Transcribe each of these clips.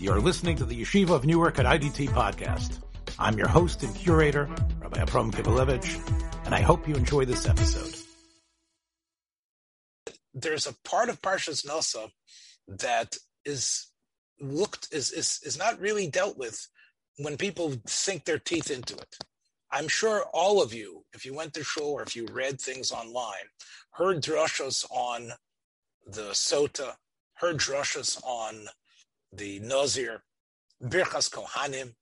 You're listening to the Yeshiva of Newark at IDT podcast. I'm your host and curator, Rabbi Abram Kibalevich, and I hope you enjoy this episode. There's a part of Parshas Nasa that is looked is, is is not really dealt with when people sink their teeth into it. I'm sure all of you, if you went to shul or if you read things online, heard drashas on the sota, heard drashas on the Nazir, Birchas Kohanim.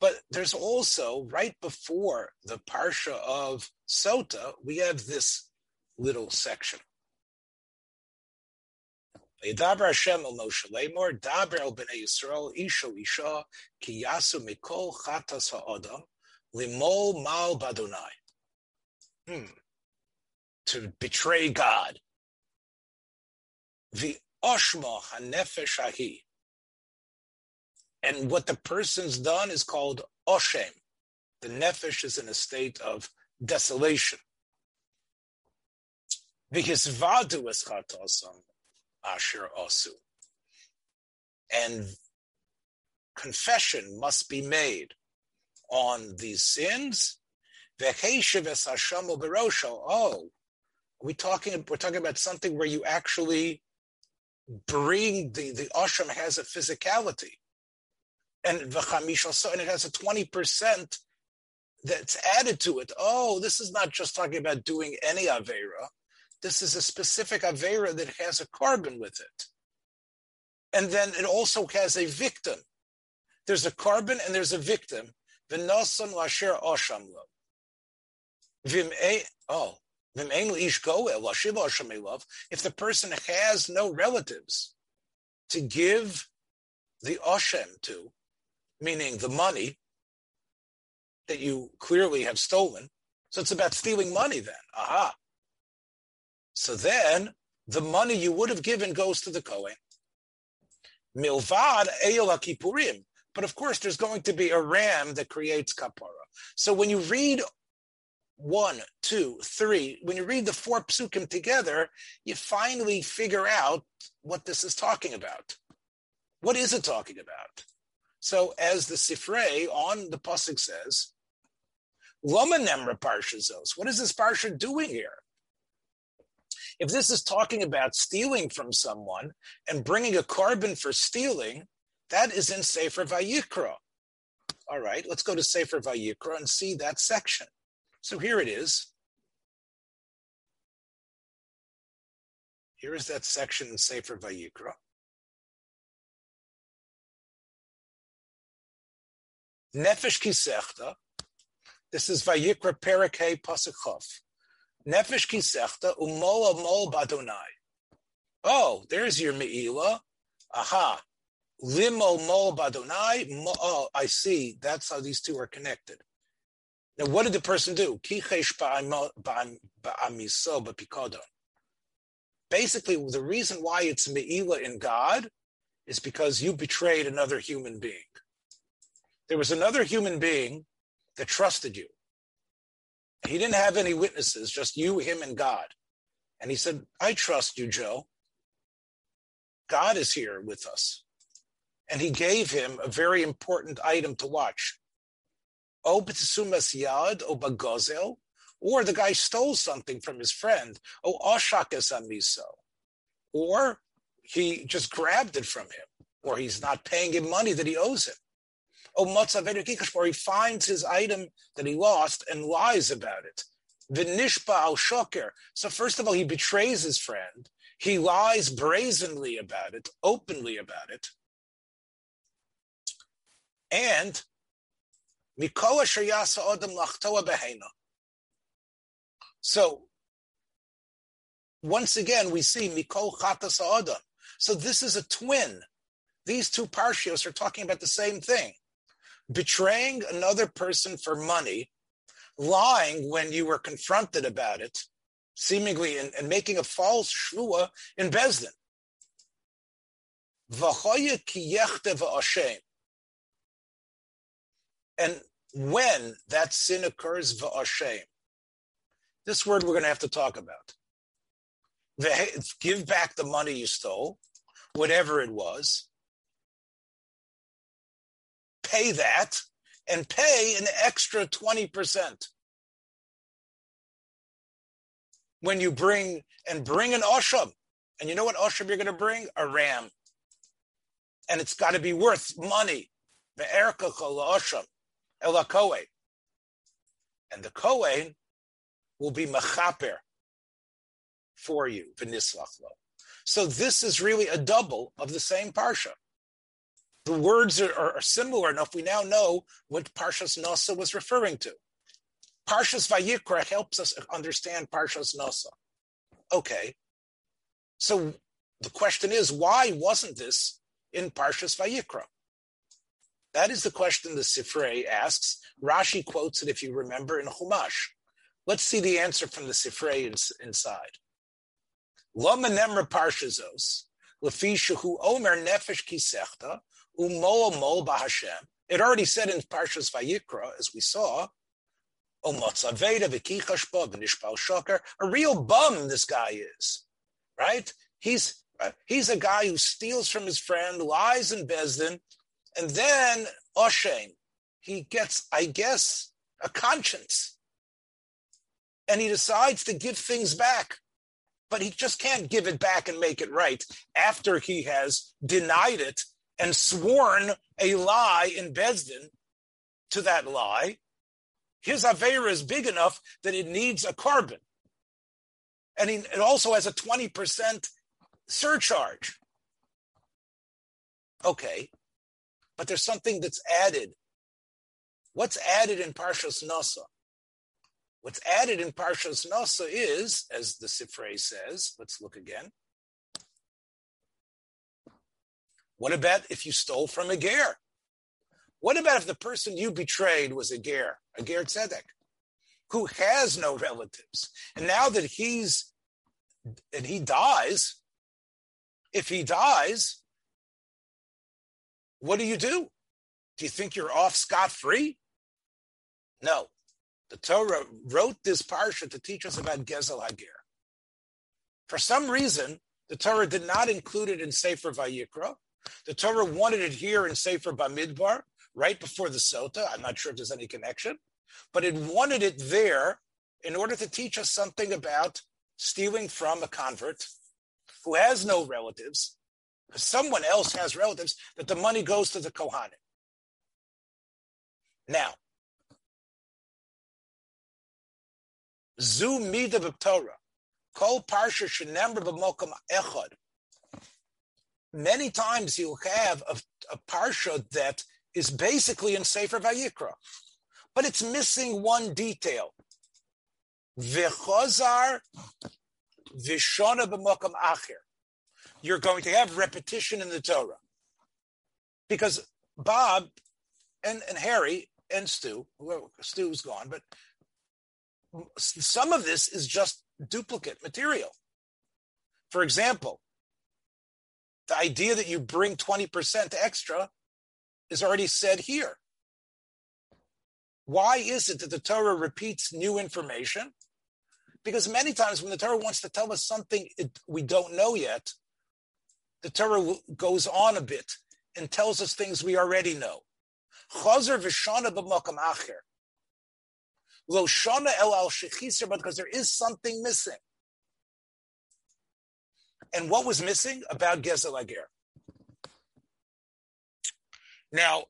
But there's also, right before the Parsha of Sota, we have this little section. Hashem el Moshe Daber el Bnei Yisrael, Isho Ki Yasu Mikol Chatas Limol Mal Badonai. Hmm. To betray God. The Oshma Hanefesh Ahi. And what the person's done is called Oshem. The Nefesh is in a state of desolation. Because Vadu is Asher Osu. And confession must be made on these sins. Oh, we talking we're talking about something where you actually bring the the asham has a physicality, and v'chamish also, and it has a twenty percent that's added to it. Oh, this is not just talking about doing any avera. This is a specific avera that has a korban with it, and then it also has a victim. There's a korban and there's a victim. V'nosan lasher asham lo. Vim oh if the person has no relatives to give the oshem to, meaning the money that you clearly have stolen, so it's about stealing money then. Aha. So then the money you would have given goes to the Kohen. Milvad Eyel Kippurim. But of course, there's going to be a ram that creates kapara. So when you read one, two, three, when you read the four psukim together, you finally figure out what this is talking about. What is it talking about? So, as the Sifrei on the pasuk says, Loma Nemra. What is this parsha doing here? If this is talking about stealing from someone and bringing a korban for stealing, that is in Sefer Vayikra. All right, let's go to Sefer Vayikra and see that section. So here it is. Here is that section in Sefer Vayikra. Nefesh Kisechta. This is Vayikra Perakei Pasachov. Nefesh Kisechta Umola Mol Badonai. Oh, there's your Me'ila. Aha. Limo Mol Badonai. Oh, I see. That's how these two are connected. Now, what did the person do? Basically, the reason why it's Me'ila in God is because you betrayed another human being. There was another human being that trusted you. He didn't have any witnesses, just you, him, and God. And he said, I trust you, Joe. God is here with us. And he gave him a very important item to watch o yad o bagozel, or the guy stole something from his friend, oh, o oshakas amiso, or he just grabbed it from him, or he's not paying him money that he owes him. Oh, o matzav or he finds his item that he lost and lies about it. Vinishpa al shoker. So first of all, he betrays his friend. He lies brazenly about it, openly about it. And so once again, we see Mikol Chatas. So this is a twin. These two parshios are talking about the same thing. Betraying another person for money, lying when you were confronted about it, seemingly, and, and making a false shvua in Bezdin. And when that sin occurs, va'ashem, this word we're going to have to talk about. Give back the money you stole, whatever it was. pay that and pay an extra 20%. When you bring and bring an osham, and you know what osham you're going to bring? A ram. And it's got to be worth money. The osham, ela kohen. And the kohen will be machaper for you, v'nislachlo. So this is really a double of the same parsha. The words are, are, similar enough. We now know what Parshas Nasa was referring to. Parshas Vayikra helps us understand Parshas Nasa. Okay, so the question is, why wasn't this in Parshas Vayikra? That is the question the Sifrei asks. Rashi quotes it, if you remember, in Chumash. Let's see the answer from the Sifrei inside. Lama nemra parshazos, lefi omer nefesh kisechta, umol mol bahashem. It already said in Parshas Vayikra, as we saw. A real bum this guy is, right? He's uh, he's a guy who steals from his friend, lies in Bezdin, and then Oshem, he gets, I guess, a conscience, and he decides to give things back but he just can't give it back and make it right after he has denied it and sworn a lie in Bezdin to that lie. His Avera is big enough that it needs a korban. And he, it also has a 20% surcharge. Okay, but there's something that's added. What's added in Parshas Nasa? What's added in Parshas Nasa is, as the Sifrei says, let's look again. What about if you stole from a ger? What about if the person you betrayed was a ger, a ger tzedek, who has no relatives, and now that he's and he dies, if he dies, what do you do? Do you think you're off scot free? No. The Torah wrote this parsha to teach us about Gezel Hagir. For some reason, the Torah did not include it in Sefer Vayikra. The Torah wanted it here in Sefer Bamidbar, right before the Sota. I'm not sure if there's any connection, but it wanted it there in order to teach us something about stealing from a convert who has no relatives, someone else has relatives, that the money goes to the Kohanim. Now, Zu mida b'Torah. Kol parsha shenemra b'mokam echad. Many times you'll have a, a parsha that is basically in Sefer Vayikra, but it's missing one detail. V'chozar v'shona b'mokam acher. You're going to have repetition in the Torah. Because Bob and, and Harry and Stu, well, Stu's gone, but some of this is just duplicate material. For example, the idea that you bring 20% extra is already said here. Why is it that the Torah repeats new information? Because many times when the Torah wants to tell us something we don't know yet, the Torah goes on a bit and tells us things we already know. Chazer v'shana b'makam acher. Lo shana el al shechiser, but because there is something missing. And what was missing about Gezel Ager? Now,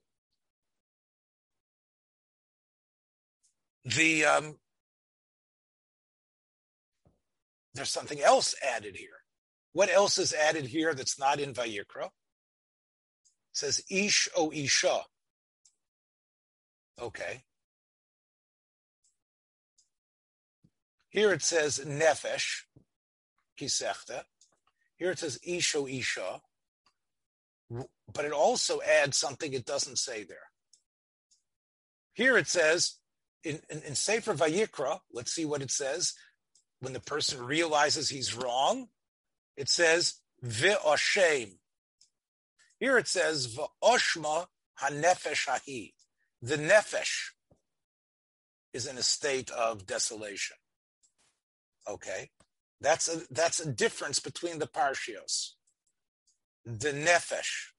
the um, there's something else added here. What else is added here that's not in Vayikra? It says Ish o Isha. Okay. Here it says nefesh, kisechta. Here it says Ish o isha. But it also adds something it doesn't say there. Here it says in, in, in Sefer Vayikra, let's see what it says. When the person realizes he's wrong, it says ve'oshem. Here it says ve'oshma hanefesh hahi. The nefesh is in a state of desolation. Okay, that's a that's a difference between the parshios. The nefesh.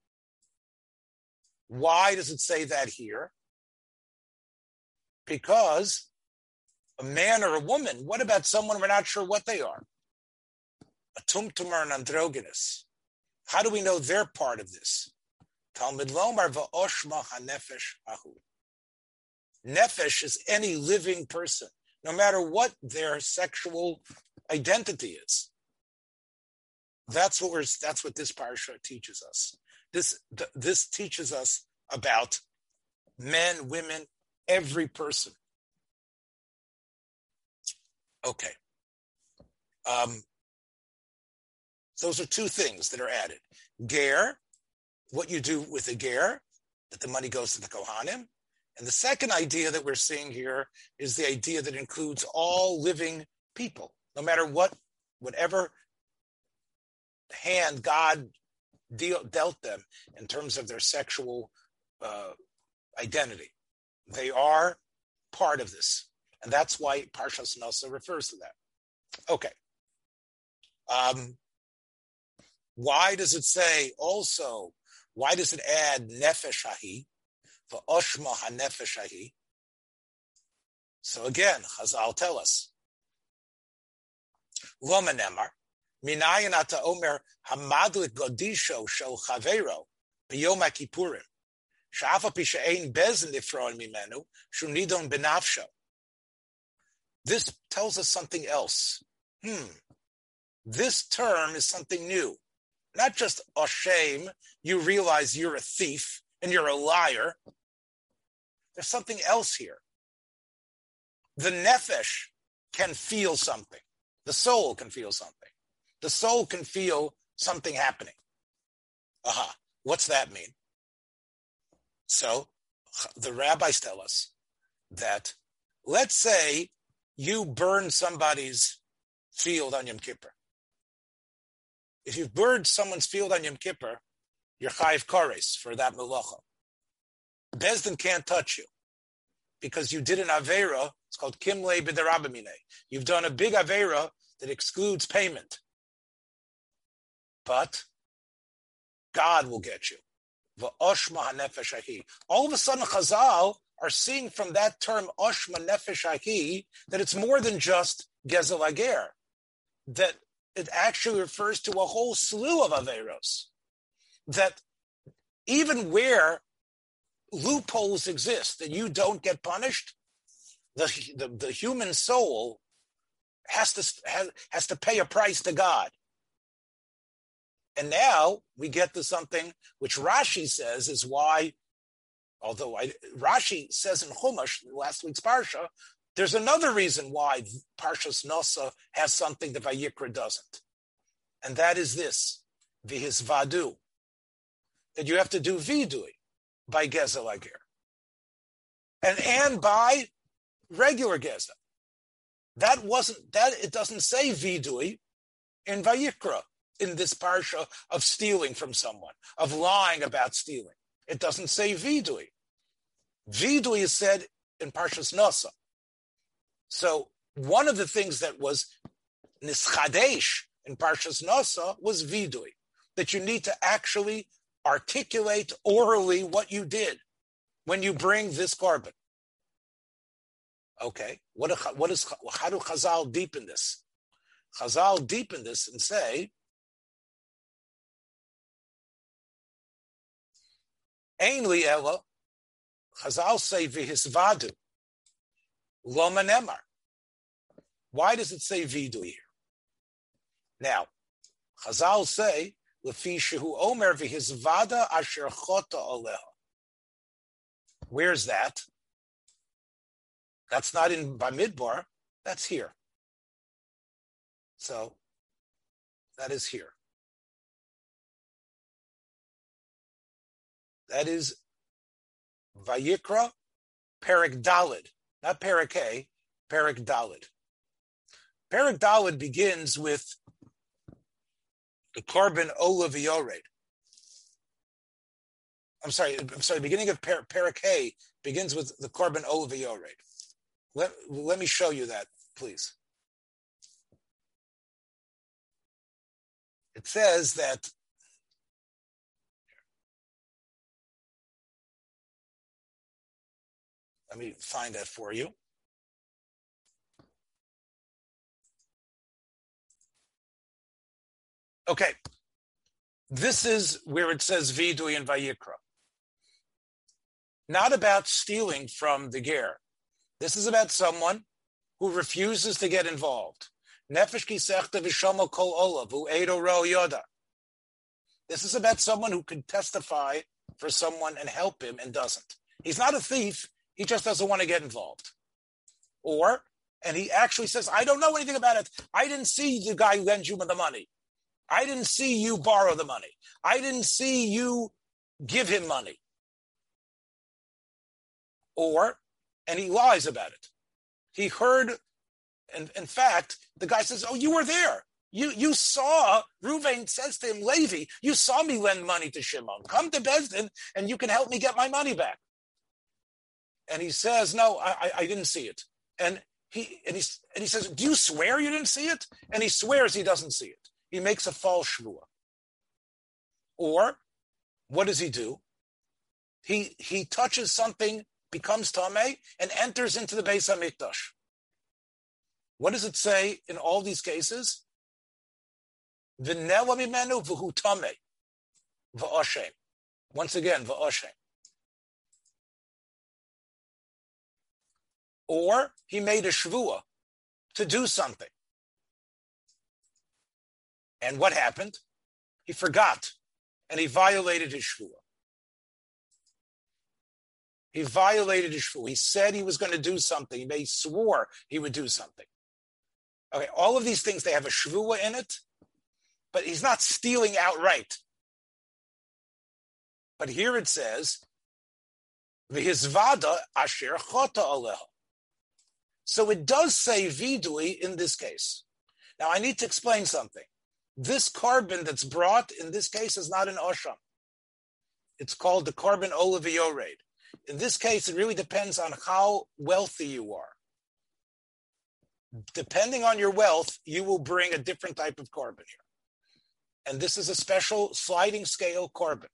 Why does it say that here? Because a man or a woman, what about someone we're not sure what they are? A tumtumor and androgynous. How do we know they're part of this? Talmud Lomar va'oshma hanefesh ahu. Nefesh is any living person, no matter what their sexual identity is. That's what we're. That's what this parsha teaches us. This this teaches us about men, women, every person. Okay. Um, those are two things that are added. Ger, what you do with the ger, that the money goes to the Kohanim. And the second idea that we're seeing here is the idea that includes all living people, no matter what, whatever hand God deal, dealt them in terms of their sexual uh, identity. They are part of this. And that's why Parshas Nasa refers to that. Okay. Um, why does it say also, why does it add nefesh nefeshahi for oshma hanefeshahi? So again, Chazal tell us, omer hamadlik godisho shel chavero b'yom kippurim, shafa pisha ein bezin nifron mimenu, shunidon benafsho. This tells us something else. Hmm. This term is something new. Not just a shame, you realize you're a thief and you're a liar. There's something else here. The nefesh can feel something. The soul can feel something. The soul can feel something happening. Aha. What's that mean? So the rabbis tell us that let's say you burn somebody's field on Yom Kippur. If you've burned someone's field on Yom Kippur, you're chayiv kores for that melacha. Bezdin can't touch you because you did an avera. It's called kimle b'derabamine. You've done a big avera that excludes payment, but God will get you. All of a sudden, Chazal are seeing from that term oshma nefesh that it's more than just gezel ager, that it actually refers to a whole slew of averos. That even where loopholes exist that you don't get punished, the, the, the human soul has to has, has to pay a price to God. And now we get to something which Rashi says is why Although I, Rashi says in Chumash, last week's Parsha, there's another reason why Parshas Nosa has something that Vayikra doesn't. And that is this, vadu, that you have to do vidui by Agir. And, and by regular Gezel. That wasn't, that, it doesn't say vidui in Vayikra, in this Parsha of stealing from someone, of lying about stealing. It doesn't say vidui. Vidui is said in Parshas Nasa. So one of the things that was nischadesh in Parshas Nasa was vidui, that you need to actually articulate orally what you did when you bring this korban. Okay, what, what is how do Chazal deepen this? Chazal deepen this and say, Ainli Ella Chazal say v'hisvadu, loma nemar. Why does it say vidu here? Now, Chazal say, lefi shehu omer v'hisvada asher chota aleha. Where's that? That's not in Bamidbar. That's here. So that is here. That is Vayikra, Perik Dalid, not Perik A, Perik Dalid. Perik Dalid begins with the korban Olav Yored. I'm sorry, I'm sorry, beginning of per, begins with the korban Olav Yored. Let, let me show you that, please. It says that Let me find that for you. Okay. This is where it says Vidui and Vayikra. Not about stealing from the ger. This is about someone who refuses to get involved. Nefesh kisechta v'shomo kol olav edo ro yoda. This is about someone who can testify for someone and help him and doesn't. He's not a thief. He just doesn't want to get involved. Or, and he actually says, I don't know anything about it. I didn't see the guy who lend you the money. I didn't see you borrow the money. I didn't see you give him money. Or, and he lies about it. He heard, and in fact, the guy says, Oh, you were there. You you saw Ruvain says to him, Levi, you saw me lend money to Shimon. Come to Besdin and you can help me get my money back. And he says, No, I, I didn't see it. And he and he and he says, Do you swear you didn't see it? And he swears he doesn't see it. He makes a false shvua. Or what does he do? He he touches something, becomes tamei, and enters into the Beis Hamikdash. What does it say in all these cases? Once again, v'oshem. Or he made a shvua to do something. And what happened? He forgot and he violated his shvua. He violated his shvua. He said he was going to do something. He swore he would do something. Okay, all of these things, they have a shvua in it, but he's not stealing outright. But here it says, V'hizvada asher chota aleha. So it does say vidui in this case. Now I need to explain something. This korban that's brought in this case is not an osham. It's called the korban olivioraid. In this case, it really depends on how wealthy you are. Depending on your wealth, you will bring a different type of korban here. And this is a special sliding scale korban.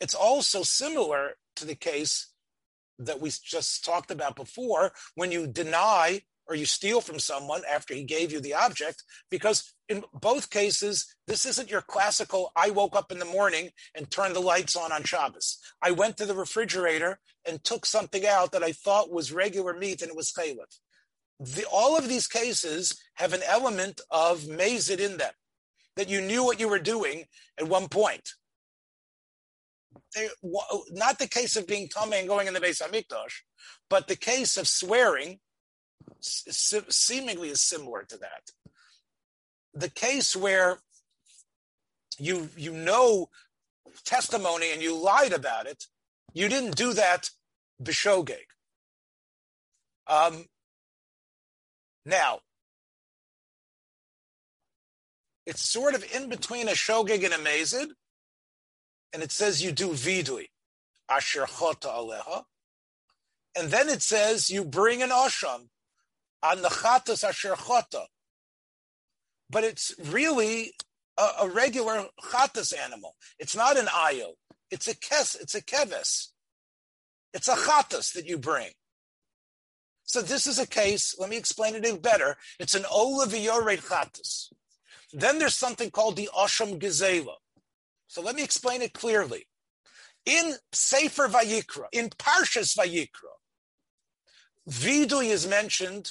It's also similar to the case that we just talked about before when you deny or you steal from someone after he gave you the object, because in both cases, this isn't your classical, I woke up in the morning and turned the lights on on Shabbos. I went to the refrigerator and took something out that I thought was regular meat and it was chaylev. The, all of these cases have an element of mazid in them, that you knew what you were doing at one point. They, not the case of being tummy and going in the Beis Hamikdash, but the case of swearing seemingly is similar to that. The case where you you know testimony and you lied about it, you didn't do that b'shogeg. Um, now, it's sort of in between a shogeg and a mazid, and it says you do vidui, asher chota aleha, and then it says you bring an osham, on the chatas asher chota. But it's really a, a, regular chatas animal. It's not an ayo. It's a kes. It's a keves. It's a chatas that you bring. So this is a case. Let me explain it even better. It's an olaviyored chatas. Then there's something called the osham gezela. So let me explain it clearly. In Sefer Vayikra, in Parshas Vayikra, Vidui is mentioned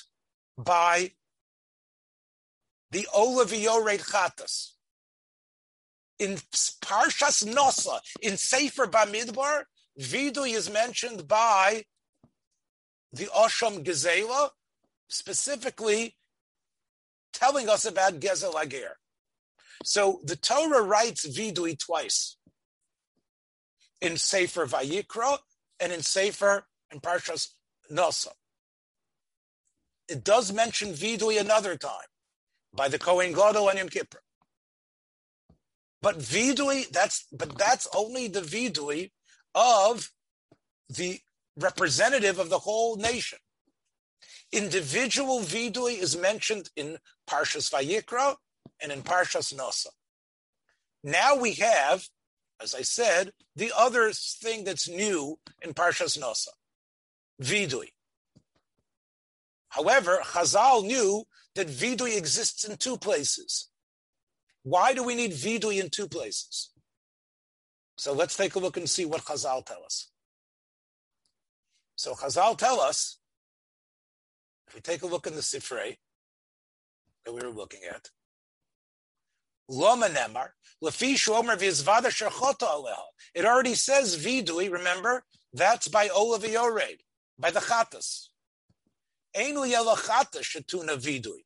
by the Olaviyored Chatas. In Parshas Nosa, in Sefer Bamidbar, Vidui is mentioned by the Osham Gezela, specifically telling us about Gezel Ager. So the Torah writes Vidui twice in Sefer Vayikra and in Sefer and Parshas Nosa it does mention vidui another time by the Kohen Gadol and Yom Kippur. But vidui, that's but that's only the vidui of the representative of the whole nation. Individual vidui is mentioned in Parshas Vayikra and in Parshas Nosa. Now we have, as I said, the other thing that's new in Parshas Nosa. vidui. However, Chazal knew that vidui exists in two places. Why do we need vidui in two places? So let's take a look and see what Chazal tell us. So Chazal tell us, if we take a look in the Sifrei that we were looking at, It already says vidui, remember? That's by Olav by the Chatas. vidui.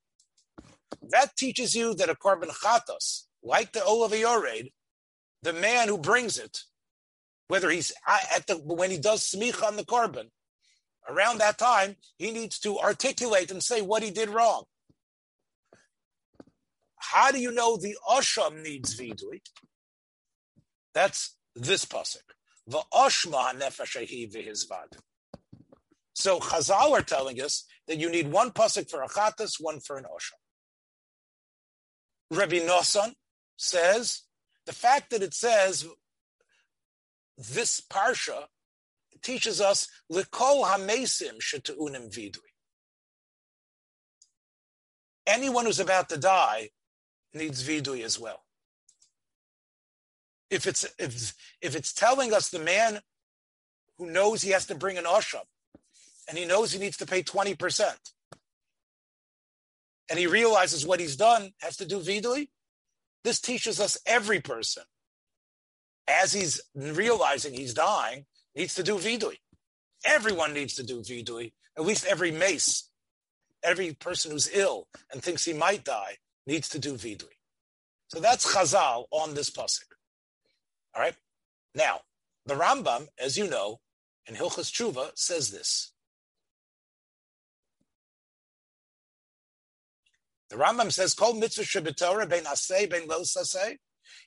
That teaches you that a korban chatos, like the Olav the man who brings it, whether he's at the when he does smicha on the korban, around that time he needs to articulate and say what he did wrong. How do you know the Osham needs vidui? That's this pasuk. V'oshma nefeshehi v'hizvad. So Chazal are telling us that you need one pasuk for a chatas, one for an osham. Rabbi Nosson says the fact that it says this parsha teaches us likol hamesim shetuunim vidui. Anyone who's about to die needs vidui as well. If it's if if it's telling us the man who knows he has to bring an osham and he knows he needs to pay twenty percent, and he realizes what he's done has to do vidui, this teaches us every person, as he's realizing he's dying, needs to do vidui. Everyone needs to do vidui. At least every mace, every person who's ill and thinks he might die needs to do vidui. So that's Chazal on this pasuk. All right. Now, the Rambam, as you know, in Hilchas Tshuva says this. The Rambam says, "Kol mitzvah shebetorah bein asay bein lo sasay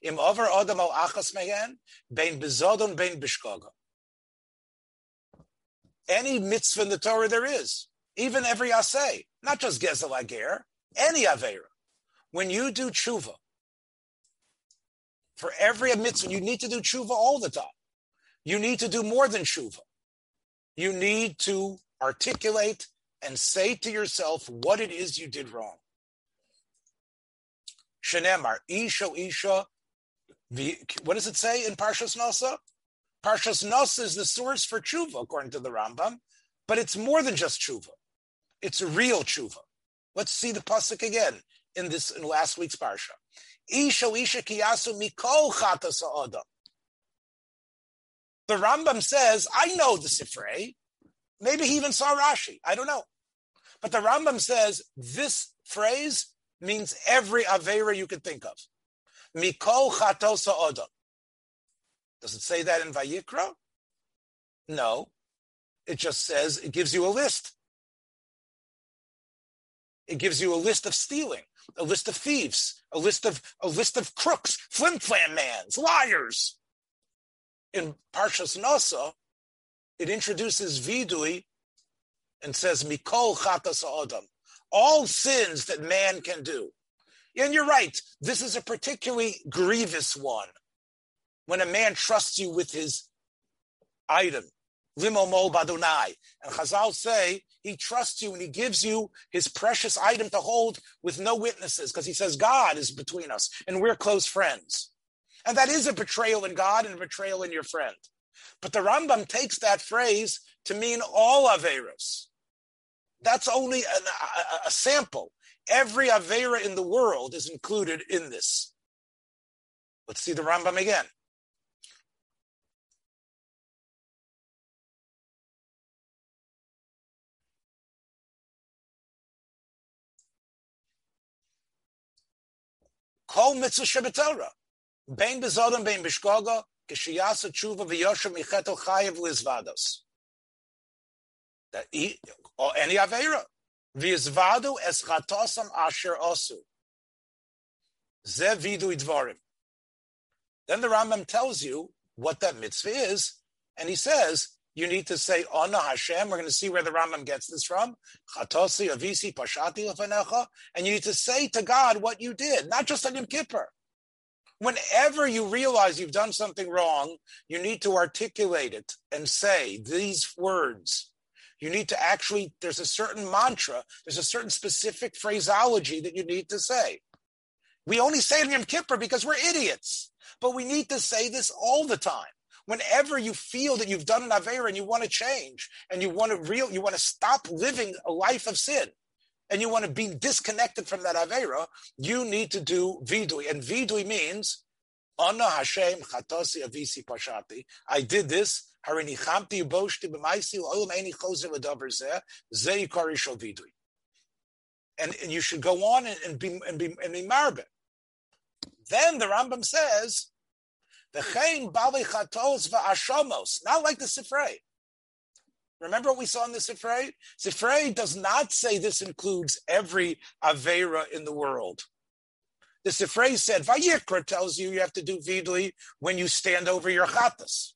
im over odam al achas mehen bein bezodon bein bishkoga." Any mitzvah in the Torah there is, even every asay, not just gezel ager, any avera. When you do tshuva, for every mitzvah, you need to do tshuva all the time. You need to do more than tshuva. You need to articulate and say to yourself what it is you did wrong. Shenemar, Isha, Isha. What does it say in Parshas Nasa? Parshas Nasa is the source for tshuva, according to the Rambam, but it's more than just tshuva. It's a real tshuva. Let's see the pasuk again in this in last week's parsha. Isha Isha Kiyasu Mikol The Rambam says, I know the Sifrei. Maybe he even saw Rashi. I don't know. But the Rambam says this phrase means every Avera you could think of. Mikol Chatosa Odom. Does it say that in Vayikra? No. It just says, it gives you a list. It gives you a list of stealing, a list of thieves, a list of a list of crooks, flim flam mans, liars. In Parshas Nasa, it introduces vidui and says Mikol Chatas Odom all sins that man can do. And you're right, this is a particularly grievous one. When a man trusts you with his item, limo mol badunai. And Chazal say he trusts you and he gives you his precious item to hold with no witnesses because he says God is between us and we're close friends. And that is a betrayal in God and a betrayal in your friend. But the Rambam takes that phrase to mean all Averas. That's only an, a, a, sample. Every Avera in the world is included in this. Let's see the Rambam again. Kol mitzvah shebetorah. Bein bezodom, bein bishkoga, kishiyasa tshuva v'yoshem michetel chayev lizvados. Or any Aveira. Vizvadu es chatosam asher osu. Ze vidu idvarim. Then the Rambam tells you what that mitzvah is, and he says, you need to say, oh, Ona Hashem. We're going to see where the Rambam gets this from. Chatosi, avisi, pashati lefanecha. And you need to say to God what you did, not just on Yom Kippur. Whenever you realize you've done something wrong, you need to articulate it and say these words You need to actually, there's a certain mantra, there's a certain specific phraseology that you need to say. We only say it in Yom Kippur because we're idiots, but we need to say this all the time. Whenever you feel that you've done an Avera and you want to change and you want to real, you want to stop living a life of sin and you want to be disconnected from that Avera, you need to do Vidui. And Vidui means, Anna Hashem Chatosi Avisi Pashati. I did this. Harini Chamti Boshti B'maisi Olam Eni Choser L'Davar Zeh Zeh Yikari Vidui. And, and you should go on and, and be and be and be marbet. Then the Rambam says, the Chain Bali Chatos Va'ashamos, not like the Sifrei. Remember what we saw in the Sifrei? Sifrei does not say this includes every Avera in the world. The Sifrei said, Vayikra tells you you have to do Vidui when you stand over your Chatas.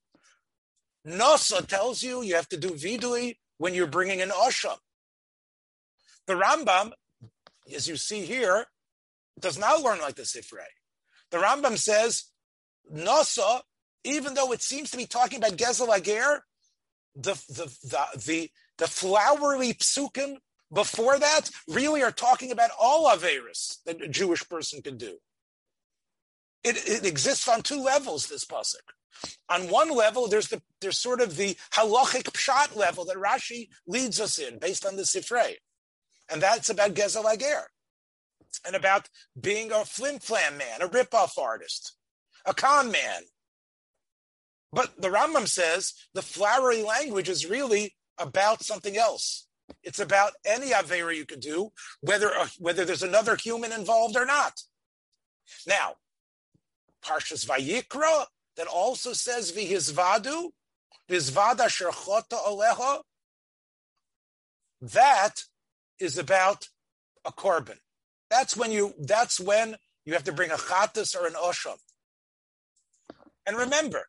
Nosa tells you you have to do Vidui when you're bringing an Osham. The Rambam, as you see here, does not learn like the Sifrei. The Rambam says, Nasa, even though it seems to be talking about Gezel Ager, the, the, the, the, the flowery psukim before that really are talking about all Averis that a Jewish person can do. It, it exists on two levels, this pasuk. On one level, there's the there's sort of the halachic pshat level that Rashi leads us in, based on the Sifrei, and that's about Gezel Ager and about being a flim flam man, a ripoff artist, a con man. But the Rambam says the flowery language is really about something else. It's about any avera you can do, whether uh, whether there's another human involved or not. Now, Parshas Vayikra that also says vihizvadu, vizvada sherchota aleha. That is about a korban. That's when you. That's when you have to bring a chatas or an osham. And remember,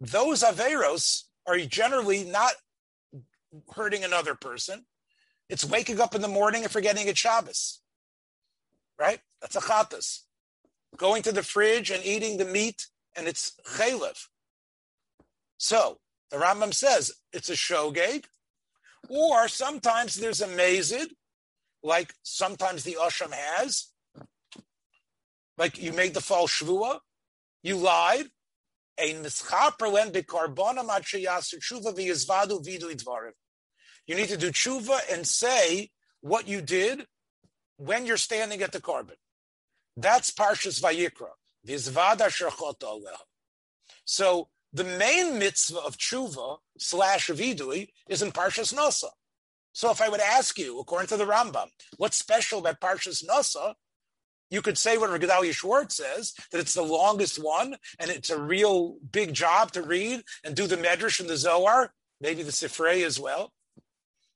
those averos are generally not hurting another person. It's waking up in the morning and forgetting it's Shabbos. Right? That's a chatas. Going to the fridge and eating the meat and it's chaylev. So the Rambam says it's a shogeg, or sometimes there's a mazid, like sometimes the Asham has. Like you made the false shvua, you lied. You need to do tshuva and say what you did when you're standing at the korban. That's Parshas Vayikra. So the main mitzvah of tshuva slash vidui is in Parshas Nasa. So if I would ask you, according to the Rambam, what's special about Parshas Nasa, you could say what Gedalia Schwartz says, that it's the longest one and it's a real big job to read and do the Medrash and the Zohar, maybe the Sifrei as well.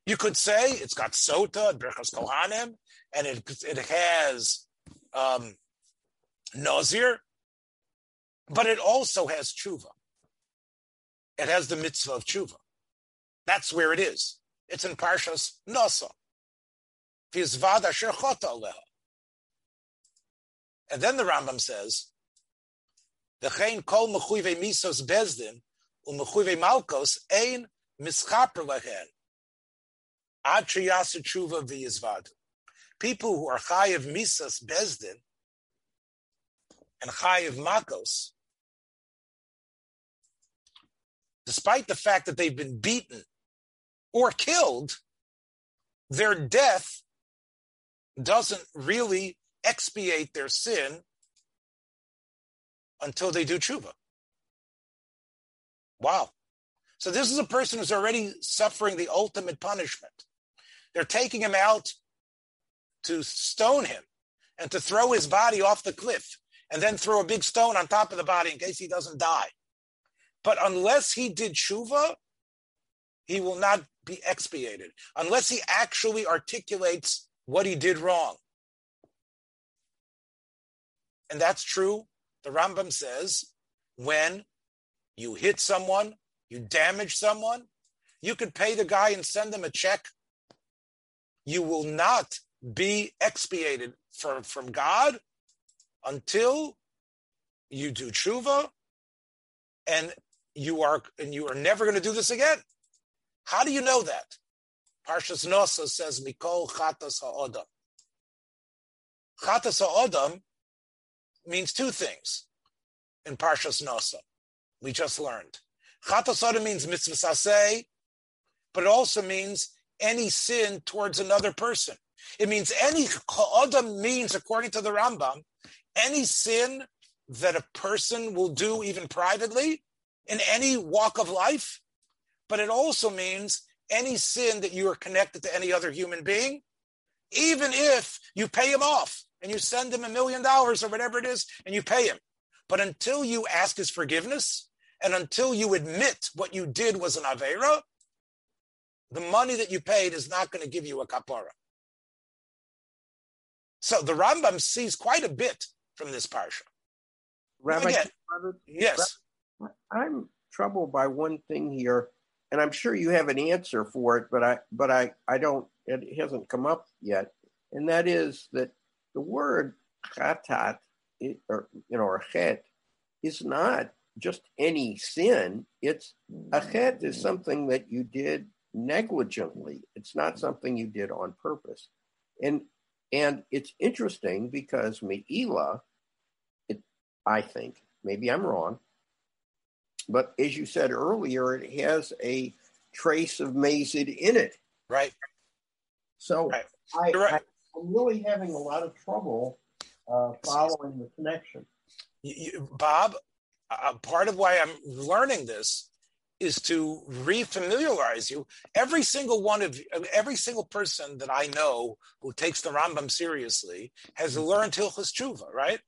You could say it's got Sota and Berchas Kohanim, and it, it has um, Nazir, but it also has Tshuva. It has the mitzvah of Tshuva. That's where it is. It's in Parshas Nasa. Vizvad asher aleha. And then the Rambam says, "The "V'chein kol mechuve misos bezdin u'mechuve malkos ein mischaper lehen ad sheyasu tshuva v'yizvad." People who are chayiv misos bezdin and chayiv makos, despite the fact that they've been beaten or killed, their death doesn't really expiate their sin until they do tshuva. Wow. So this is a person who's already suffering the ultimate punishment. They're taking him out to stone him and to throw his body off the cliff and then throw a big stone on top of the body in case he doesn't die. But unless he did tshuva, he will not be expiated unless he actually articulates what he did wrong. And that's true. The Rambam says when you hit someone, you damage someone, you could pay the guy and send them a check. You will not be expiated for, from God until you do tshuva and you are and you are never going to do this again. How do you know that? Parshas Nosa says, Mikol Chatas Ha'odam. Chatas Ha'odam means two things in Parshas Nosa. We just learned. Chatas Ha'odam means mitzvah saseh, but it also means any sin towards another person. It means any Ha'odam means, according to the Rambam, any sin that a person will do even privately in any walk of life, but it also means any sin that you are connected to any other human being, even if you pay him off and you send him a million dollars or whatever it is and you pay him. But until you ask his forgiveness and until you admit what you did was an Avera, the money that you paid is not going to give you a kapara. So the Rambam sees quite a bit from this parsha. Rabbi, Again, yes. I'm troubled by one thing here, and I'm sure you have an answer for it, but I but I I don't. It hasn't come up yet, and that is that the word chatat, or you know, or chet, is not just any sin. It's a chet is something that you did negligently. It's not something you did on purpose, and and it's interesting because Me'ila, it, I think, maybe I'm wrong, but as you said earlier, it has a trace of Mazid in it. Right. So Right. I, right. I, am really having a lot of trouble uh, following the connection. You, you, Bob, uh, part of why I'm learning this is to refamiliarize you. Every single one of every single person that I know who takes the Rambam seriously has learned Hilchas Tshuva, right?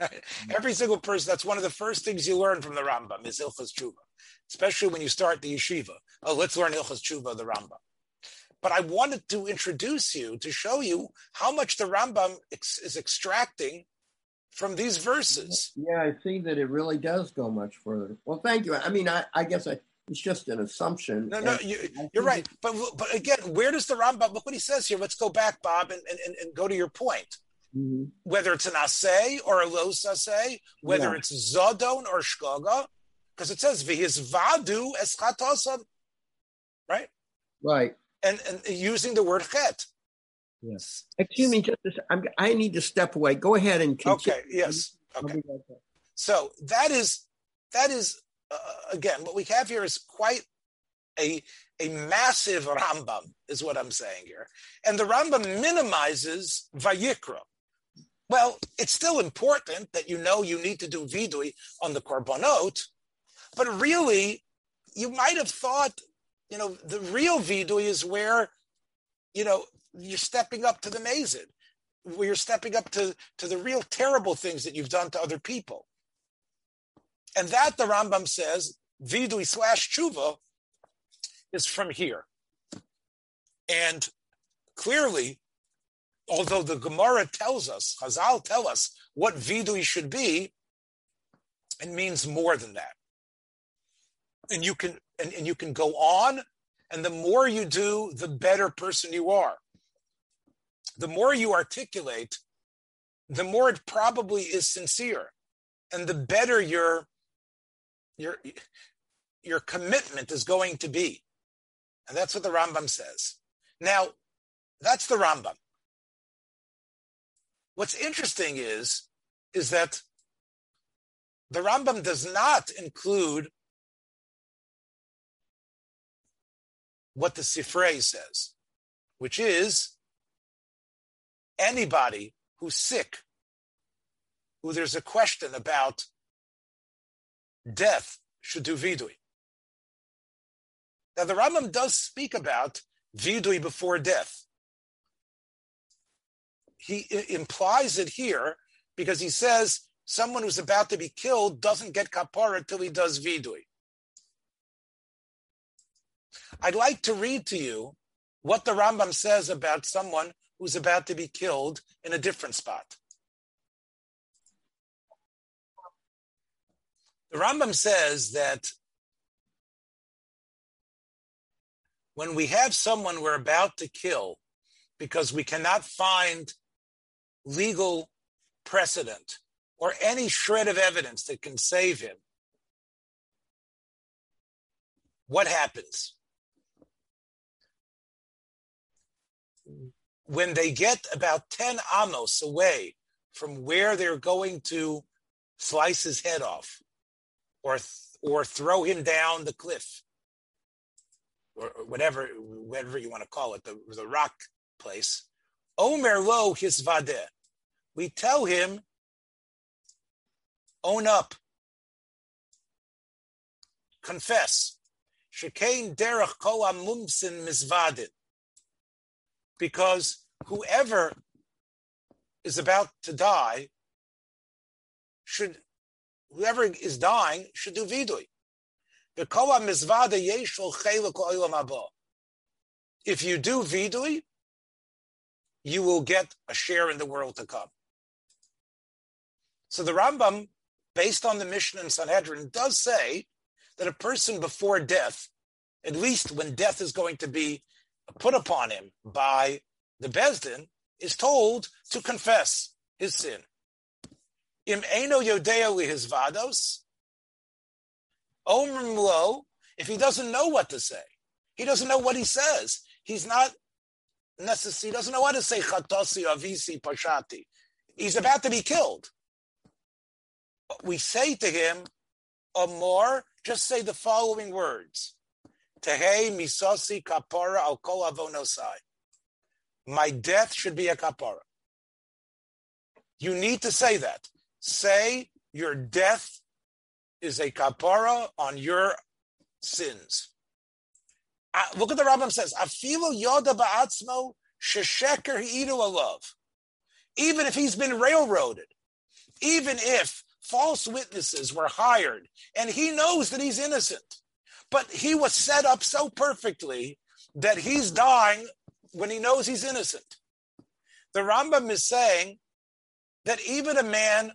every single person. That's one of the first things you learn from the Rambam is Hilchas Tshuva, especially when you start the yeshiva. Oh, let's learn Hilchas Tshuva, the Rambam. But I wanted to introduce you to show you how much the Rambam ex- is extracting from these verses. Yeah, I see that it really does go much further. Well, thank you. I mean, I, I guess I, it's just an assumption. No, no, you, you're right. But but again, where does the Rambam look what he says here? Let's go back, Bob, and, and, and go to your point. Mhm. Whether it's an asay or a lo asay, whether Yeah. it's zodon or shkoga, because it says v'his vadu eschatosam, right? Right. And and using the word chet. Yes. Excuse me, just a I need to step away. Go ahead and continue. Okay. Yes. Okay. be right back. So that is that is uh, again what we have here is quite a a massive Rambam is what I'm saying here, and the Rambam minimizes Vayikra. Well, it's still important that you know you need to do vidui on the korbanot, but really, you might have thought, you know, the real vidui is where, you know, you're stepping up to the mazid, where you're stepping up to to the real terrible things that you've done to other people. And that the Rambam says, vidui slash tshuva is from here. And clearly, although the Gemara tells us, Chazal tell us what vidui should be, it means more than that. And you can and, and you can go on, and the more you do, the better person you are. The more you articulate, the more it probably is sincere. And the better your your your commitment is going to be. And that's what the Rambam says. Now, that's the Rambam. What's interesting is, is that the Rambam does not include what the Sifrei says, which is anybody who's sick, who there's a question about death, should do vidui. Now, the Rambam does speak about vidui before death. He implies it here because he says someone who's about to be killed doesn't get kapara until he does vidui. I'd like to read to you what the Rambam says about someone who's about to be killed in a different spot. The Rambam says that when we have someone we're about to kill because we cannot find legal precedent or any shred of evidence that can save him, what happens? When they get about 10 amos away from where they're going to slice his head off or, or throw him down the cliff or whatever, whatever you want to call it, the, the rock place. Omer lo his vadeh. We tell him, own up, confess. Shekain derech kol mumsin misvadin. Because whoever is about to die should, whoever is dying should do vidui. If you do vidui, you will get a share in the world to come. So the Rambam, based on the Mishnah in Sanhedrin, does say that a person before death, at least when death is going to be put upon him by the Bezdin, is told to confess his sin. Im eno yodea his vados, Omrim if he doesn't know what to say, he doesn't know what he says. He's not necessary. He doesn't know what to say. Chatosi avisi pashati. He's about to be killed. We say to him, Amor, just say the following words. Tehe misosi kapara al kol avonosai. My death should be a kapara. You need to say that. Say your death is a kapara on your sins. Uh, look at the Rambam says, Afilu yoda ba'atzmo shesheker hi'idu alav. Even if he's been railroaded, even if false witnesses were hired and he knows that he's innocent, but he was set up so perfectly that he's dying when he knows he's innocent. The Rambam is saying that even a man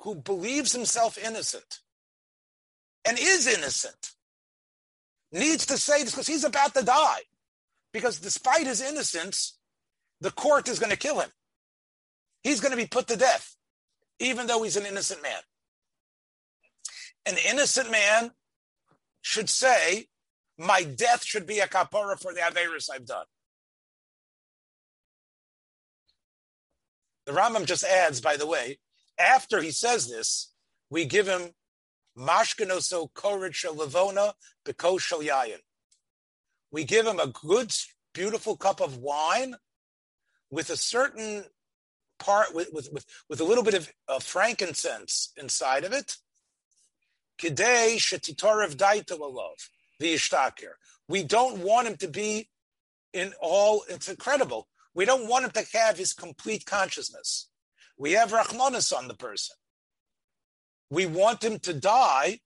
who believes himself innocent and is innocent needs to say this because he's about to die. Because despite his innocence, the court is going to kill him. He's going to be put to death, even though he's an innocent man. An innocent man should say, My death should be a kapara for the Averis I've done. The Rambam just adds, by the way, after he says this, we give him Mashkenoso Korich Levona Bekoshel Yayin. We give him a good, beautiful cup of wine with a certain part, with, with, with, with a little bit of, of frankincense inside of it. Kidei Shetitorev Daitalov, the Ishtakir. We don't want him to be in all, it's incredible. We don't want him to have his complete consciousness. We have Rachmanis on the person we want him to die.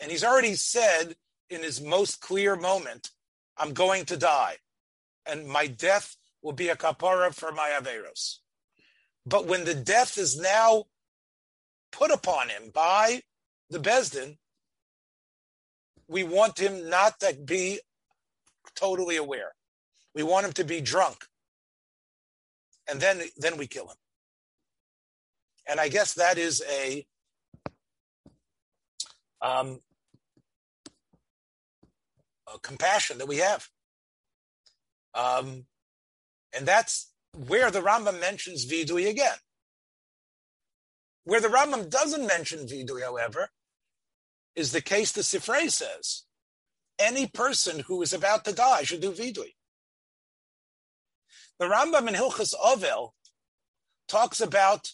And he's already said in his most clear moment, I'm going to die. And my death will be a kapara for my Averos. But when the death is now put upon him by the Besdin, we want him not to be totally aware. We want him to be drunk. And then, then we kill him. And I guess that is a um, compassion that we have. Um, and that's where the Rambam mentions vidui again. Where the Rambam doesn't mention vidui, however, is the case the Sifrei says. Any person who is about to die should do vidui. The Rambam in Hilchas Ovel talks about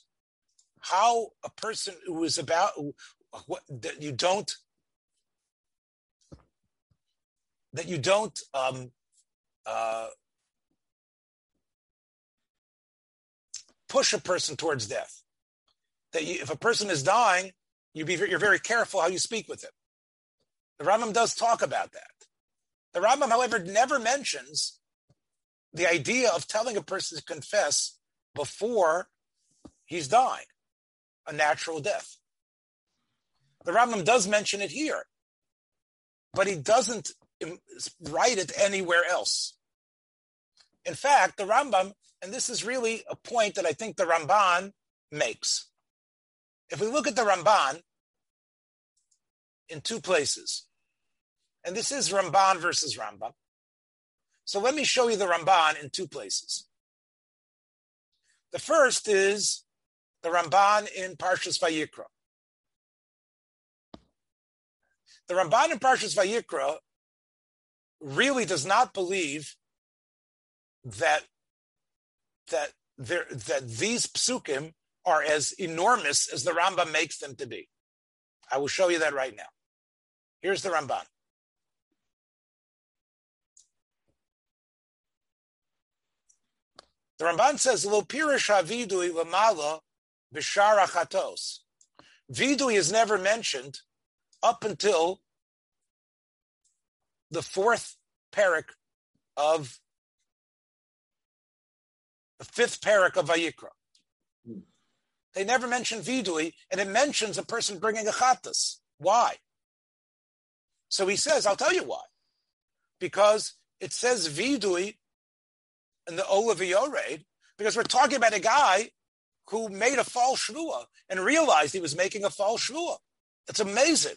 how a person who is about what, that you don't that you don't um, uh, push a person towards death. That you, if a person is dying, you be you're very careful how you speak with him. The Rambam does talk about that. The Rambam, however, never mentions the idea of telling a person to confess before he's dying, a natural death. The Rambam does mention it here, but he doesn't write it anywhere else. In fact, the Rambam, and this is really a point that I think the Ramban makes. If we look at the Ramban in two places, and this is Ramban versus Rambam. So let me show you the Ramban in two places. The first is the Ramban in Parshas Vayikra. The Ramban in Parshas Vayikra really does not believe that that there that these psukim are as enormous as the Rambam makes them to be. I will show you that right now. Here's the Ramban. The Ramban says, "Lo pirish havidui lamala b'shara chatos." Vidui is never mentioned up until the fourth parak of the fifth parak of Vayikra. Hmm. They never mention vidui, and it mentions a person bringing a chatas. Why? So he says, I'll tell you why. Because it says vidui in the Oleh V'yored, because we're talking about a guy who made a false shvua and realized he was making a false shvua. It's amazing.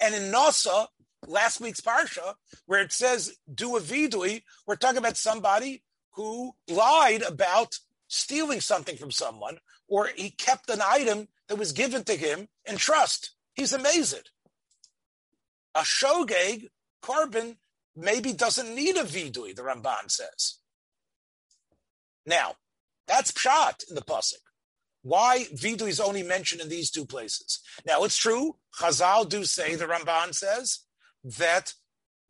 And in Nasa, last week's parsha, where it says do a vidui, we're talking about somebody who lied about stealing something from someone, or he kept an item that was given to him in trust. He's amazing. A shogeg, korban, maybe doesn't need a vidui, the Ramban says. Now, that's pshat in the pasuk. Why vidui is only mentioned in these two places? Now, it's true. Chazal do say, the Ramban says, that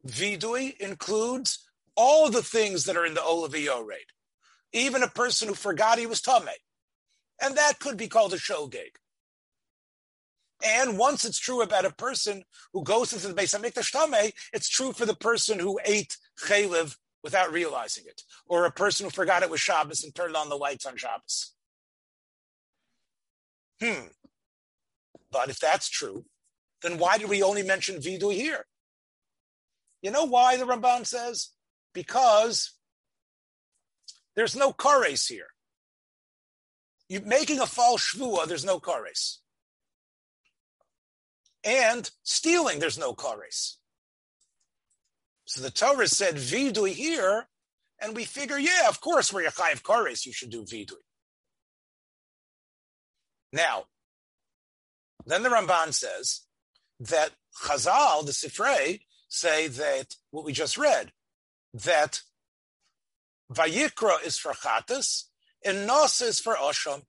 vidui includes all the things that are in the Oleh V'yored. Even a person who forgot he was Tameh. And that could be called a shogeg. And once it's true about a person who goes into the base of Mikdash Tameh, it's true for the person who ate chaylev without realizing it, or a person who forgot it was Shabbos and turned on the lights on Shabbos. Hmm. But if that's true, then why did we only mention vidu here? You know why the Ramban says? Because there's no kares here. You're making a false shvua, there's no kares. And stealing, there's no kares. So the Torah said vidui here, and we figure, yeah, of course, where you're chayiv kares, you should do vidui. Now, then the Ramban says that Chazal, the Sifrei, say that what we just read, that Vayikra is for Chatas and Nos is for Osham.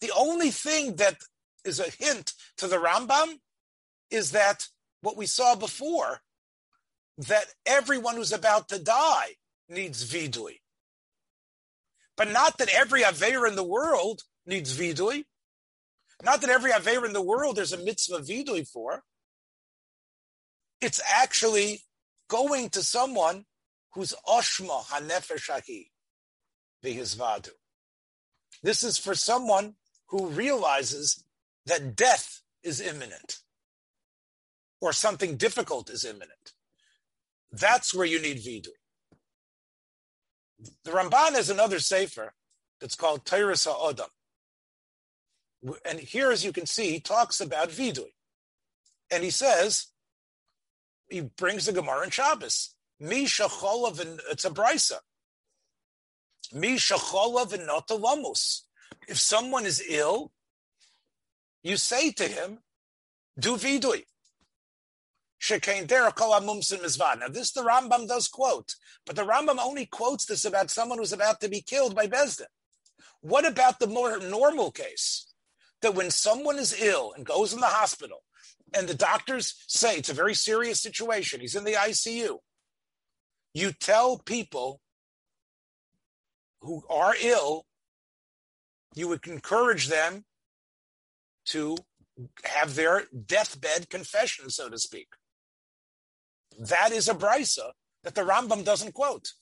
The only thing that is a hint to the Rambam is that what we saw before, that everyone who's about to die needs vidui. But not that every Aveir in the world needs vidui. Not that every Aveir in the world there's a mitzvah vidui for. It's actually going to someone who's Oshma Hanefesh Vihizvadu. This is for someone who realizes that death is imminent or something difficult is imminent. That's where you need vidui. The Ramban has another sefer that's called Toras Odam. And here, as you can see, he talks about vidui. And he says, he brings the Gemara in Shabbos. Mi shacholav, it's a brisa. Mi shacholav and not If someone is ill, you say to him, do vidui. Now, this the Rambam does quote, but the Rambam only quotes this about someone who's about to be killed by Bezdin. What about the more normal case? That when someone is ill and goes in the hospital, and the doctors say it's a very serious situation, he's in the ICU, you tell people who are ill, you would encourage them to have their deathbed confession, so to speak. That is a brisa that the Rambam doesn't quote.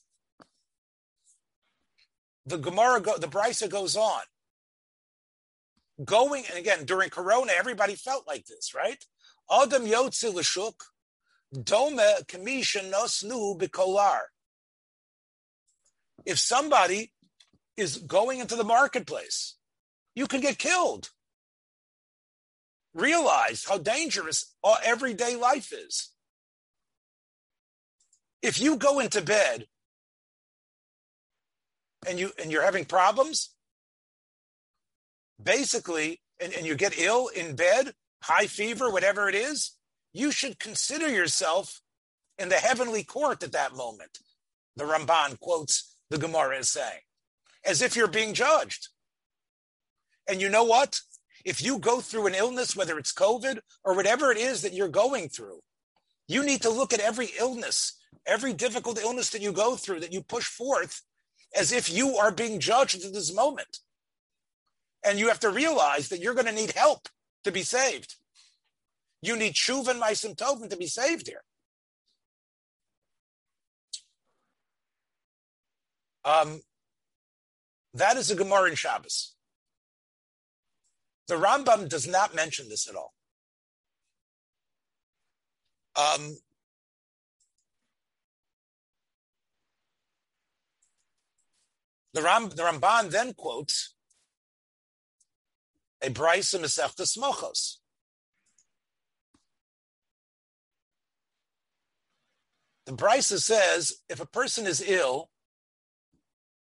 The Gemara, go, the brisa goes on. Going and again during Corona, everybody felt like this, right? Adam yotzi l'shuk, dome kamisha nosnu bikolar. If somebody is going into the marketplace, you can get killed. Realize how dangerous our everyday life is. If you go into bed and you and you're having problems, basically, and, and you get ill in bed, high fever, whatever it is, you should consider yourself in the heavenly court at that moment. The Ramban quotes the Gemara as saying, as if you're being judged. And you know what? If you go through an illness, whether it's COVID or whatever it is that you're going through, you need to look at every illness, every difficult illness that you go through, that you push forth, as if you are being judged at this moment. And you have to realize that you're going to need help to be saved. You need shuv and maisim to be saved here. Um, that is a Gemara in Shabbos. The Rambam does not mention this at all. Um, the, Ram, the Ramban then quotes a Brisa Masechta Smochos. The Brisa says if a person is ill,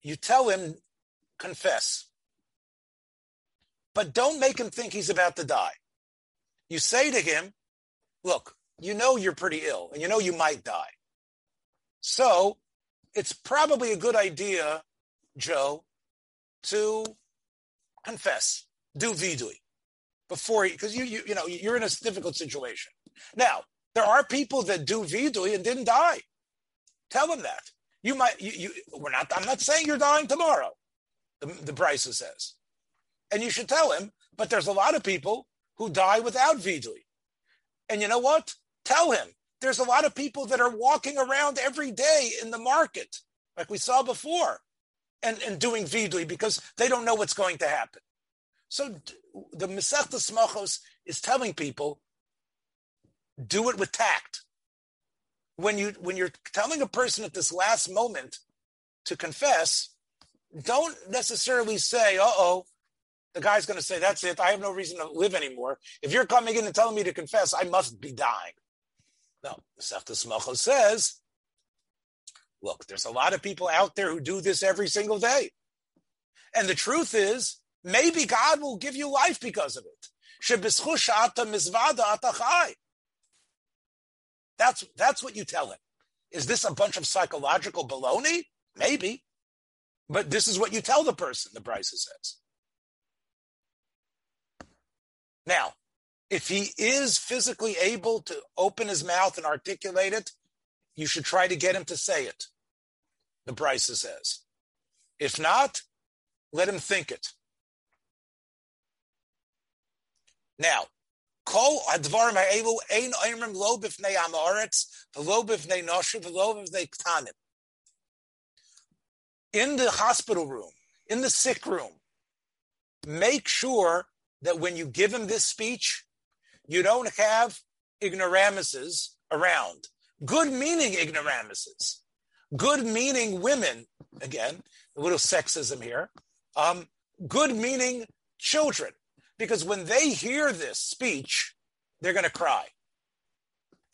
you tell him, confess. But don't make him think he's about to die. You say to him, look, you know you're pretty ill and you know you might die. So it's probably a good idea, Joe, to confess, do vidui before, because you, you, you know, you're in a difficult situation. Now, there are people that do vidui and didn't die. Tell them that. You might, you, you, we're not, I'm not saying you're dying tomorrow, the, the Brisa says. And you should tell him, but there's a lot of people who die without vidui. And you know what? Tell him. There's a lot of people that are walking around every day in the market, like we saw before, and, and doing vidui because they don't know what's going to happen. So the Masechta Smachos is telling people, do it with tact when you when you're telling a person at this last moment to confess, don't necessarily say, "Uh oh." The guy's going to say, "That's it. I have no reason to live anymore." If you're coming in and telling me to confess, I must be dying. No, Sefta Smocho says, "Look, there's a lot of people out there who do this every single day, and the truth is, maybe God will give you life because of it." That's that's what you tell him. Is this a bunch of psychological baloney? Maybe. But this is what you tell the person, the Brisa says. Now, if he is physically able to open his mouth and articulate it, you should try to get him to say it, the Brisa says. If not, let him think it. Now. In the hospital room, in the sick room, make sure that when you give him this speech, you don't have ignoramuses around. Good meaning ignoramuses. Good meaning women, again, a little sexism here. Um, good meaning children because when they hear this speech, they're going to cry.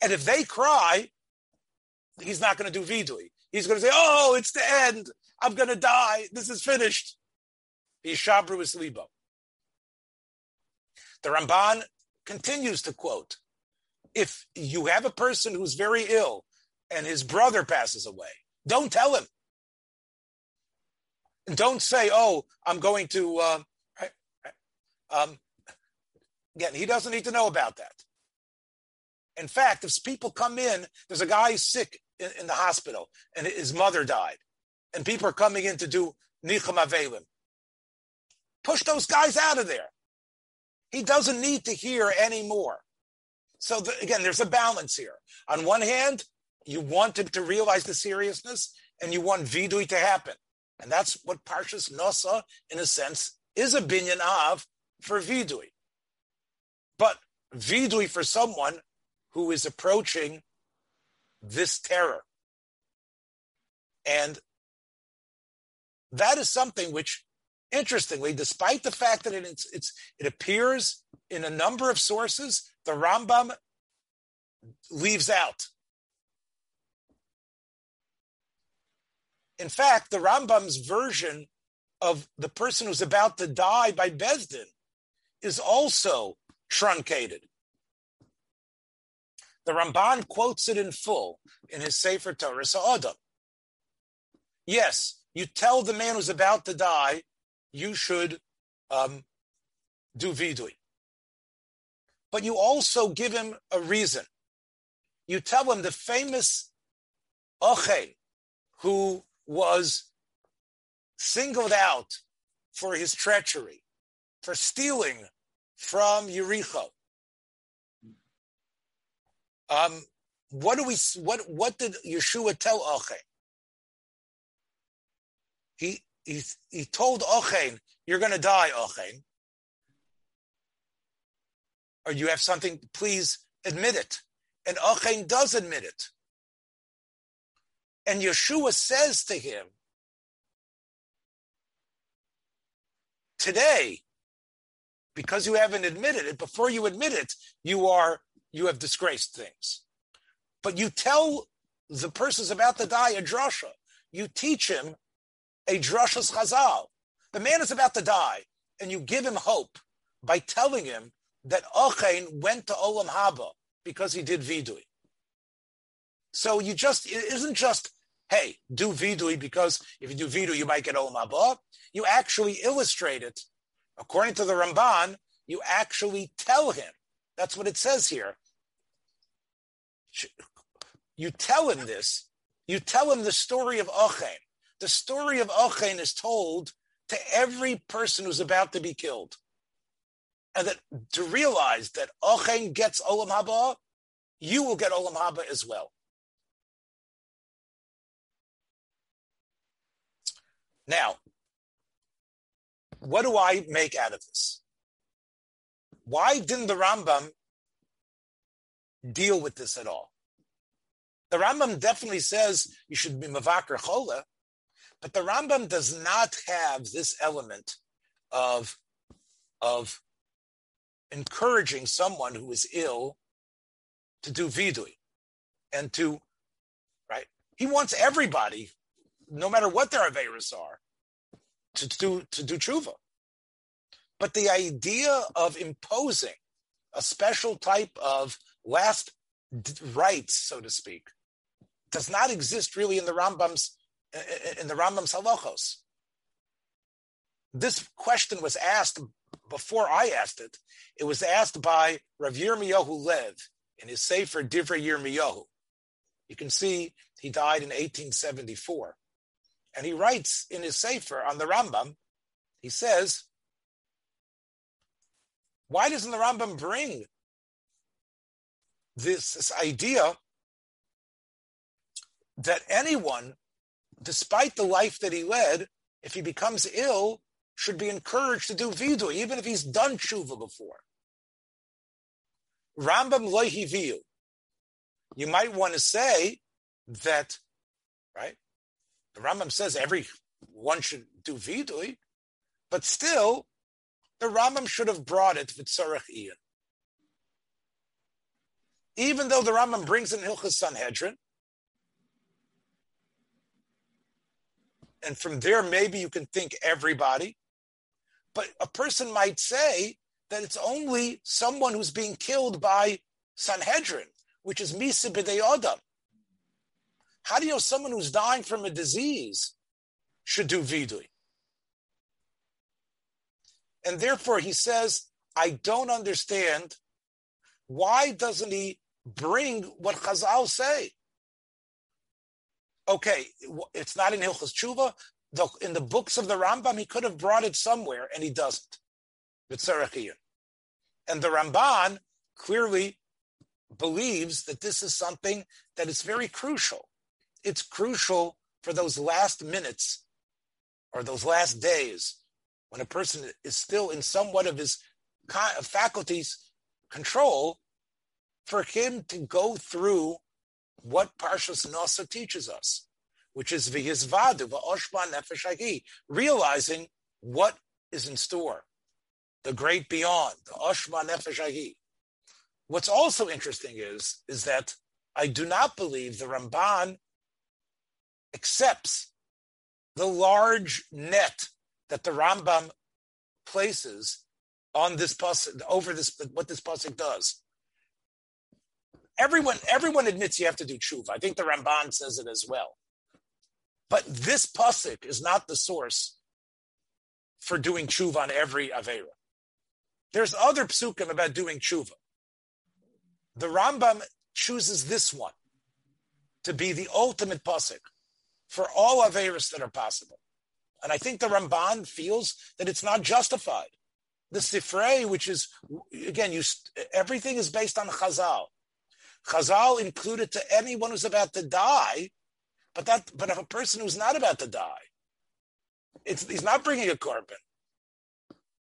And if they cry, he's not going to do vidui. He's going to say, "Oh, it's the end. I'm going to die. This is finished." Yishabru is libo. The Ramban continues to quote: "If you have a person who's very ill and his brother passes away, don't tell him. Don't say, "Oh, I'm going to." Uh, um, again, he doesn't need to know about that. In fact, if people come in, there's a guy sick in, in the hospital and his mother died, and people are coming in to do nicham avelim. Push those guys out of there. He doesn't need to hear anymore. So the, again, there's a balance here. On one hand, you want him to realize the seriousness, and you want vidui to happen, and that's what Parshas Nosa, in a sense, is a binyan of for vidui. But vidui for someone who is approaching this terror. And that is something which, interestingly, despite the fact that it's, it's, it appears in a number of sources, the Rambam leaves out. In fact, the Rambam's version of the person who's about to die by Bezdin is also truncated. The Ramban quotes it in full in his Sefer Toras Ha'adam. Yes, you tell the man who's about to die, you should um, do vidui. But you also give him a reason. You tell him the famous Ochen, who was singled out for his treachery, for stealing from Yericho. Um, what do we? What what did Yeshua tell Ochen? He he he told Ochen, "You're going to die, Ochen, or you have something. Please admit it." And Ochen does admit it. And Yeshua says to him, today, because you haven't admitted it, before you admit it, you are you have disgraced things. But you tell the person's about to die a drasha. You teach him a drashas chazal. The man is about to die, and you give him hope by telling him that Ochen went to Olam Haba because he did vidui. So you just it isn't just hey do vidui because if you do vidui you might get Olam Haba. You actually illustrate it according to the Ramban. You actually tell him. That's what it says here. You tell him this. You tell him the story of Ochen. The story of Ochen is told to every person who's about to be killed. And that to realize that Ochen gets Olam Haba, you will get Olam Haba as well. Now, what do I make out of this? Why didn't the Rambam deal with this at all? The Rambam definitely says you should be Mavakar Chola, but the Rambam does not have this element of, of encouraging someone who is ill to do vidui and to, right? He wants everybody, no matter what their Averas are, to do, to do tshuva. But the idea of imposing a special type of last rites, so to speak, does not exist really in the Rambam's in the Rambam's halachos. This question was asked before I asked it. It was asked by Rav Yirmiyahu Lev in his Sefer Divrei Yirmiyahu. You can see he died in 1874. And he writes in his Sefer on the Rambam, he says, why doesn't the Rambam bring this, this idea that anyone despite the life that he led, if he becomes ill, should be encouraged to do vidu, even if he's done tshuva before. Rambam loihiviu. You might want to say that, right? The Rambam says every one should do vidui, but still, the Rambam should have brought it v'tzarech iyan. Even though the Rambam brings in Hilchas Sanhedrin, and from there maybe you can think everybody. But a person might say that it's only someone who's being killed by Sanhedrin, which is Misa B'dei How do you know someone who's dying from a disease should do vidui? And therefore he says, I don't understand why doesn't he bring what Chazal say? Okay, it's not in Hilchas Tshuva. Though in the books of the Rambam, he could have brought it somewhere, and he doesn't. And the Ramban clearly believes that this is something that is very crucial. It's crucial for those last minutes or those last days when a person is still in somewhat of his faculties control for him to go through what Parshas Nasa teaches us, which is v'yizvadu v'oshba nefesh realizing what is in store, the great beyond, the oshma nefesh What's also interesting is, is that I do not believe the Ramban accepts the large net that the Rambam places on this pasuk over this what this pasuk does. Everyone, everyone admits you have to do tshuva. I think the Ramban says it as well. But this pasuk is not the source for doing tshuva on every avera. There's other psukim about doing tshuva. The Rambam chooses this one to be the ultimate pasuk for all averas that are possible. And I think the Ramban feels that it's not justified. The Sifrei, which is again, you everything is based on Chazal. Chazal included to anyone who's about to die, but that but if a person who's not about to die, it's, he's not bringing a korban.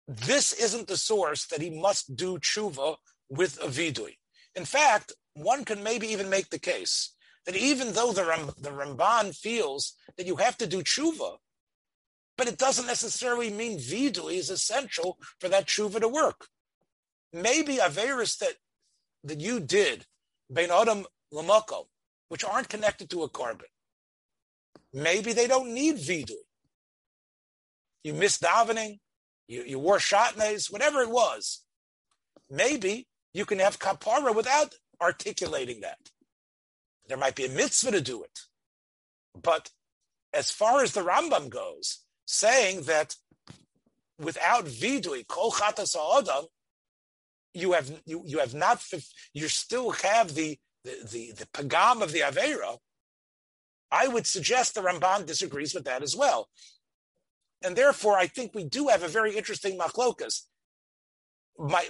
This isn't the source that he must do tshuva with a vidui. In fact, one can maybe even make the case that even though the, Ram, the Ramban feels that you have to do tshuva, but it doesn't necessarily mean vidui is essential for that tshuva to work. Maybe Averis that that you did, Ben Adam Lamako, which aren't connected to a korban. maybe they don't need vidui. You missed davening, you, you wore shatnez, whatever it was. Maybe you can have kapara without articulating that. There might be a mitzvah to do it. But as far as the Rambam goes, saying that without vidui, kol chatas adam, you have you, you have not you still have the the the, the pagam of the avera. I would suggest the Ramban disagrees with that as well, and therefore I think we do have a very interesting machlokas. My,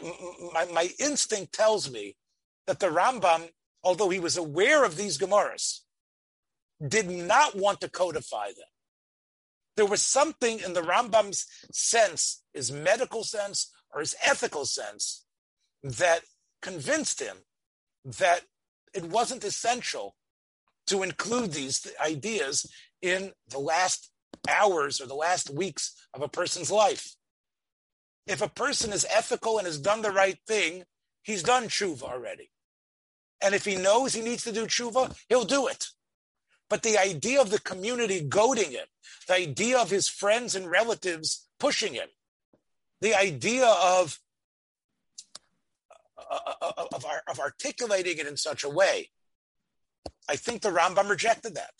my my instinct tells me that the Rambam, although he was aware of these Gemaras, did not want to codify them there was something in the Rambam's sense, his medical sense or his ethical sense, that convinced him that it wasn't essential to include these ideas in the last hours or the last weeks of a person's life. If a person is ethical and has done the right thing, he's done tshuva already. And if he knows he needs to do tshuva, he'll do it. But the idea of the community goading him, the idea of his friends and relatives pushing him, the idea of of, of articulating it in such a way, I think the Rambam rejected that.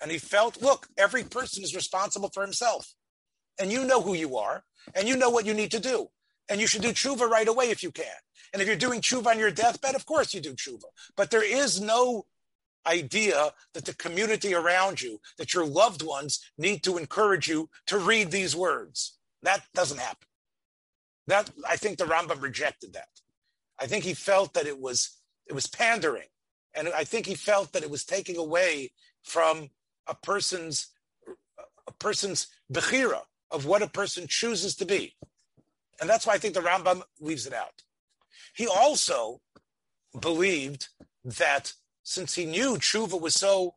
And he felt, look, every person is responsible for himself. And you know who you are, and you know what you need to do. And you should do tshuva right away if you can. And if you're doing tshuva on your deathbed, of course you do tshuva. But there is no idea that the community around you, that your loved ones need to encourage you to read these words. That doesn't happen. That I think the Rambam rejected that. I think he felt that it was it was pandering, and I think he felt that it was taking away from a person's a person's bechira of what a person chooses to be, and that's why I think the Rambam leaves it out. He also believed that since he knew tshuva was so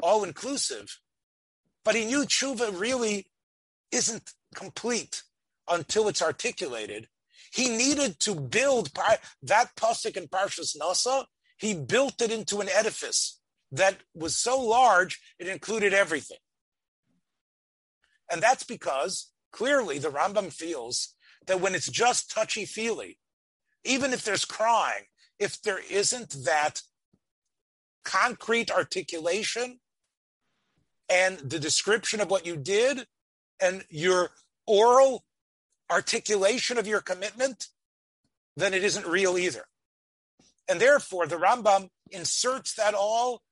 all inclusive, but he knew tshuva really isn't complete until it's articulated. He needed to build that pasuk in Parshas Nasa. He built it into an edifice that was so large it included everything, and that's because clearly the Rambam feels that when it's just touchy feely, even if there's crying, if there isn't that concrete articulation and the description of what you did and your oral articulation of your commitment, then it isn't real either. And therefore, the Rambam inserts that all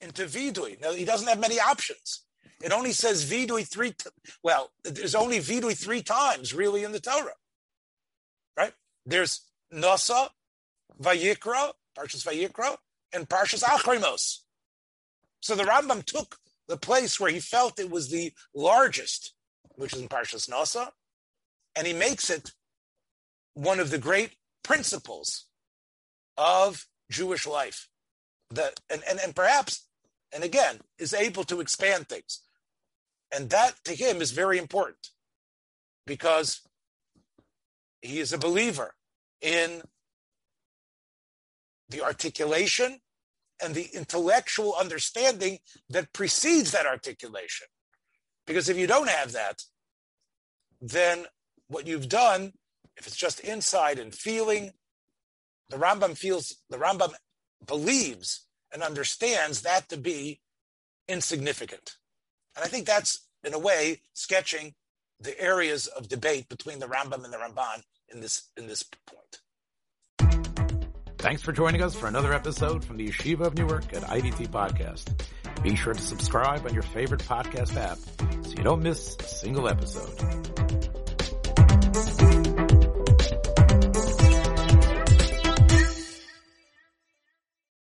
into vidui. Now, he doesn't have many options. It only says vidui three. T- well, there's only vidui three times really in the Torah, right? There's Nasa, Vayikra, Parshas Vayikra, and Parshas Acharei Mos. So the Rambam took the place where he felt it was the largest, which is in Parshas Nasa, and he makes it one of the great principles of Jewish life. That and, and, and perhaps, and again, is able to expand things. And that to him is very important because he is a believer in the articulation and the intellectual understanding that precedes that articulation. Because if you don't have that, then what you've done, if it's just inside and feeling, the Rambam feels, the Rambam believes and understands that to be insignificant. And I think that's, in a way, sketching the areas of debate between the Rambam and the Ramban in this in this point. Thanks for joining us for another episode from the Yeshiva of Newark at IDT Podcast. Be sure to subscribe on your favorite podcast app so you don't miss a single episode. Thank you.